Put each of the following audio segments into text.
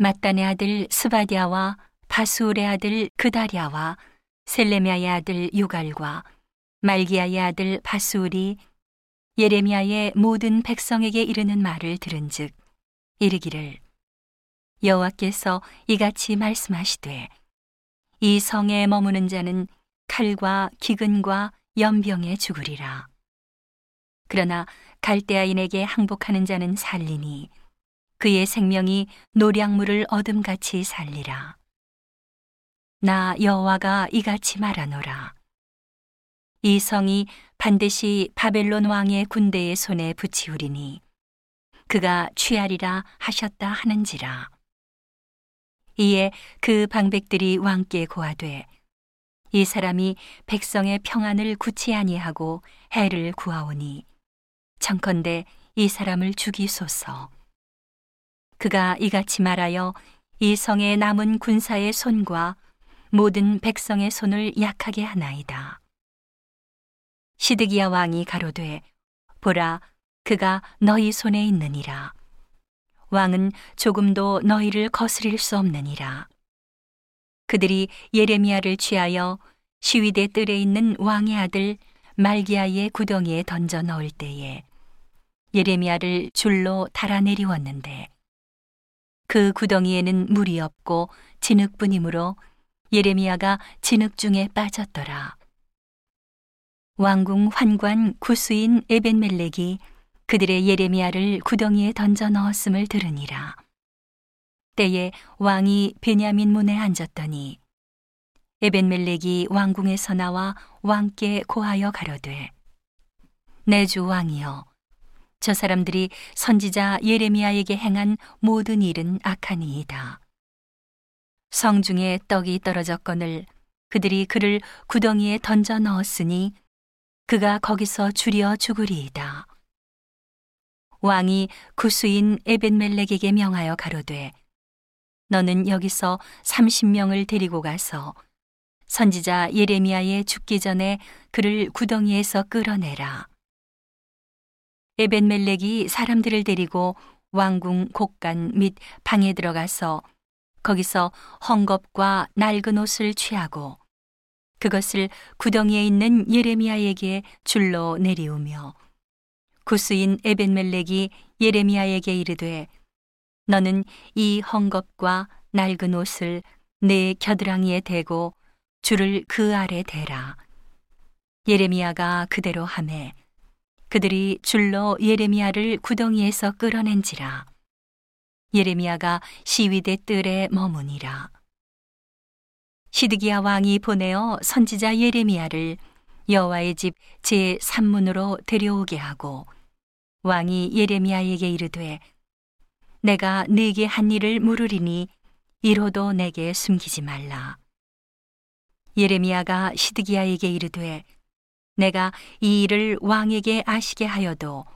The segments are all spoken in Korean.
마단의 아들 스바디아와 바수울의 아들 그다리아와 셀레미아의 아들 유갈과 말기야의 아들 바수울이 예레미야의 모든 백성에게 이르는 말을 들은즉 이르기를 여호와께서 이같이 말씀하시되 이 성에 머무는 자는 칼과 기근과 연병에 죽으리라. 그러나 갈대아인에게 항복하는 자는 살리니 그의 생명이 노량물을 얻음같이 살리라 나 여호와가 이같이 말하노라 이 성이 반드시 바벨론 왕의 군대의 손에 붙이우리니 그가 취하리라 하셨다 하는지라. 이에 그 방백들이 왕께 고하되 이 사람이 백성의 평안을 굳이 아니하고 해를 구하오니 청컨대 이 사람을 죽이소서. 그가 이같이 말하여 이 성의 남은 군사의 손과 모든 백성의 손을 약하게 하나이다. 시드기야 왕이 가로되 보라 그가 너희 손에 있느니라 왕은 조금도 너희를 거스릴 수 없느니라 그들이 예레미야를 취하여 시위대 뜰에 있는 왕의 아들 말기야의 구덩이에 던져 넣을 때에 예레미야를 줄로 달아내리웠는데 그 구덩이에는 물이 없고 진흙뿐이므로 예레미야가 진흙 중에 빠졌더라. 왕궁 환관 구수인 에벤멜렉이 그들의 예레미야를 구덩이에 던져 넣었음을 들으니라. 때에 왕이 베냐민 문에 앉았더니 에벤멜렉이 왕궁에서 나와 왕께 고하여 가로되 내 주 왕이여 저 사람들이 선지자 예레미야에게 행한 모든 일은 악하니이다. 성중에 떡이 떨어졌거늘 그들이 그를 구덩이에 던져 넣었으니 그가 거기서 줄여 죽으리이다. 왕이 구수인 에벤멜렉에게 명하여 가로되 너는 여기서 30명을 데리고 가서 선지자 예레미야의 죽기 전에 그를 구덩이에서 끌어내라. 에벤멜렉이 사람들을 데리고 왕궁 곡간 및 방에 들어가서 거기서 헝겊과 낡은 옷을 취하고 그것을 구덩이에 있는 예레미야에게 줄로 내리우며 구스인 에벤멜렉이 예레미야에게 이르되 너는 이 헝겊과 낡은 옷을 내 겨드랑이에 대고 줄을 그 아래 대라. 예레미야가 그대로 하매 그들이 줄로 예레미야를 구덩이에서 끌어낸지라. 예레미야가 시위대 뜰에 머무니라. 시드기야 왕이 보내어 선지자 예레미야를 여호와의 집 제 3문으로 데려오게 하고 왕이 예레미야에게 이르되 내가 네게 한 일을 물으리니 이로도 내게 숨기지 말라. 예레미야가 시드기야에게 이르되 내가 이 일을 왕에게 아시게 하여도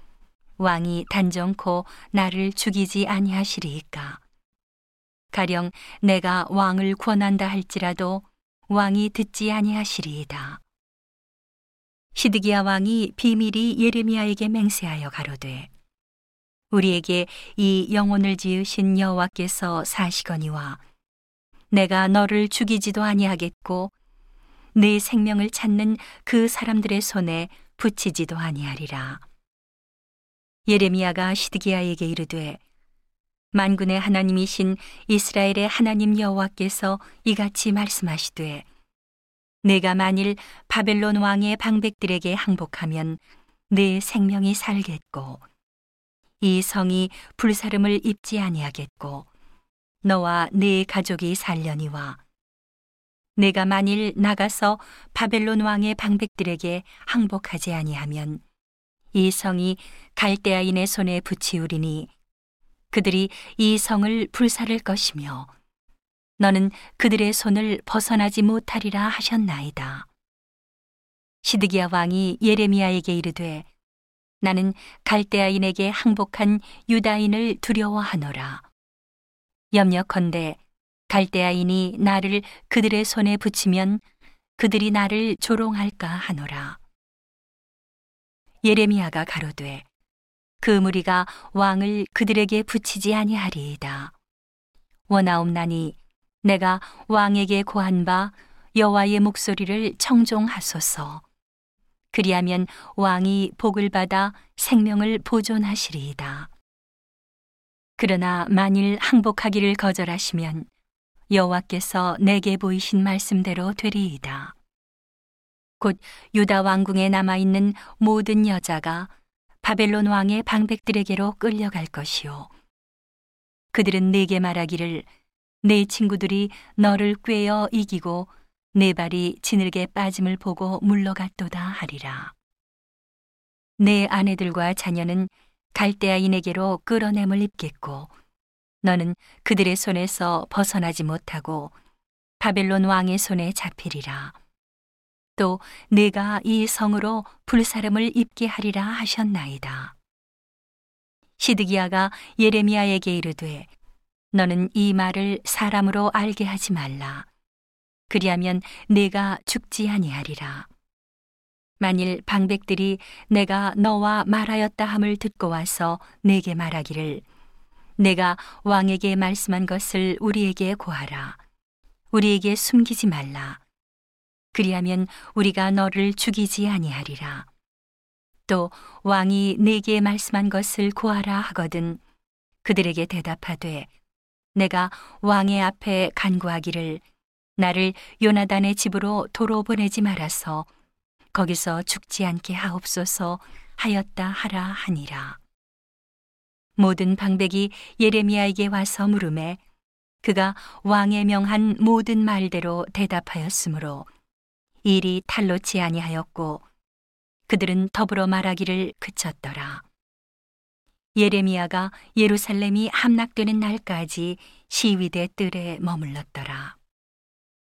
왕이 단정코 나를 죽이지 아니하시리이까 가령 내가 왕을 권한다 할지라도 왕이 듣지 아니하시리이다. 시드기야 왕이 비밀이 예레미야에게 맹세하여 가로되 우리에게 이 영혼을 지으신 여호와께서 사시거니와 내가 너를 죽이지도 아니하겠고 내 생명을 찾는 그 사람들의 손에 붙이지도 아니하리라. 예레미야가 시드기야에게 이르되 만군의 하나님이신 이스라엘의 하나님 여호와께서 이같이 말씀하시되 내가 만일 바벨론 왕의 방백들에게 항복하면 내 생명이 살겠고 이 성이 불사름을 입지 아니하겠고 너와 네 가족이 살려니와 내가 만일 나가서 바벨론 왕의 방백들에게 항복하지 아니하면 이 성이 갈대아인의 손에 붙이우리니 그들이 이 성을 불사를 것이며 너는 그들의 손을 벗어나지 못하리라 하셨나이다. 시드기야 왕이 예레미야에게 이르되 나는 갈대아인에게 항복한 유다인을 두려워하노라. 염려컨대 갈대아인이 나를 그들의 손에 붙이면 그들이 나를 조롱할까 하노라. 예레미야가 가로되 그 무리가 왕을 그들에게 붙이지 아니하리이다. 원하옵나니 내가 왕에게 고한 바 여호와의 목소리를 청종하소서. 그리하면 왕이 복을 받아 생명을 보존하시리이다. 그러나 만일 항복하기를 거절하시면 여호와께서 내게 보이신 말씀대로 되리이다. 곧 유다 왕궁에 남아 있는 모든 여자가 바벨론 왕의 방백들에게로 끌려갈 것이요. 그들은 내게 말하기를 내 친구들이 너를 꿰어 이기고 내 발이 지늘게 빠짐을 보고 물러갔도다 하리라. 내 아내들과 자녀는 갈대아인에게로 끌어냄을 입겠고 너는 그들의 손에서 벗어나지 못하고 바벨론 왕의 손에 잡히리라. 또 내가 이 성으로 불사름을 입게 하리라 하셨나이다. 시드기야가 예레미야에게 이르되 너는 이 말을 사람으로 알게 하지 말라. 그리하면 내가 죽지 아니하리라. 만일 방백들이 내가 너와 말하였다 함을 듣고 와서 내게 말하기를 내가 왕에게 말씀한 것을 우리에게 고하라. 우리에게 숨기지 말라. 그리하면 우리가 너를 죽이지 아니하리라. 또 왕이 내게 말씀한 것을 고하라 하거든 그들에게 대답하되 내가 왕의 앞에 간구하기를 나를 요나단의 집으로 도로 보내지 말아서 거기서 죽지 않게 하옵소서 하였다 하라 하니라. 모든 방백이 예레미야에게 와서 물음에 그가 왕의 명한 모든 말대로 대답하였으므로 일이 탈놓지 아니하였고 그들은 더불어 말하기를 그쳤더라. 예레미야가 예루살렘이 함락되는 날까지 시위대 뜰에 머물렀더라.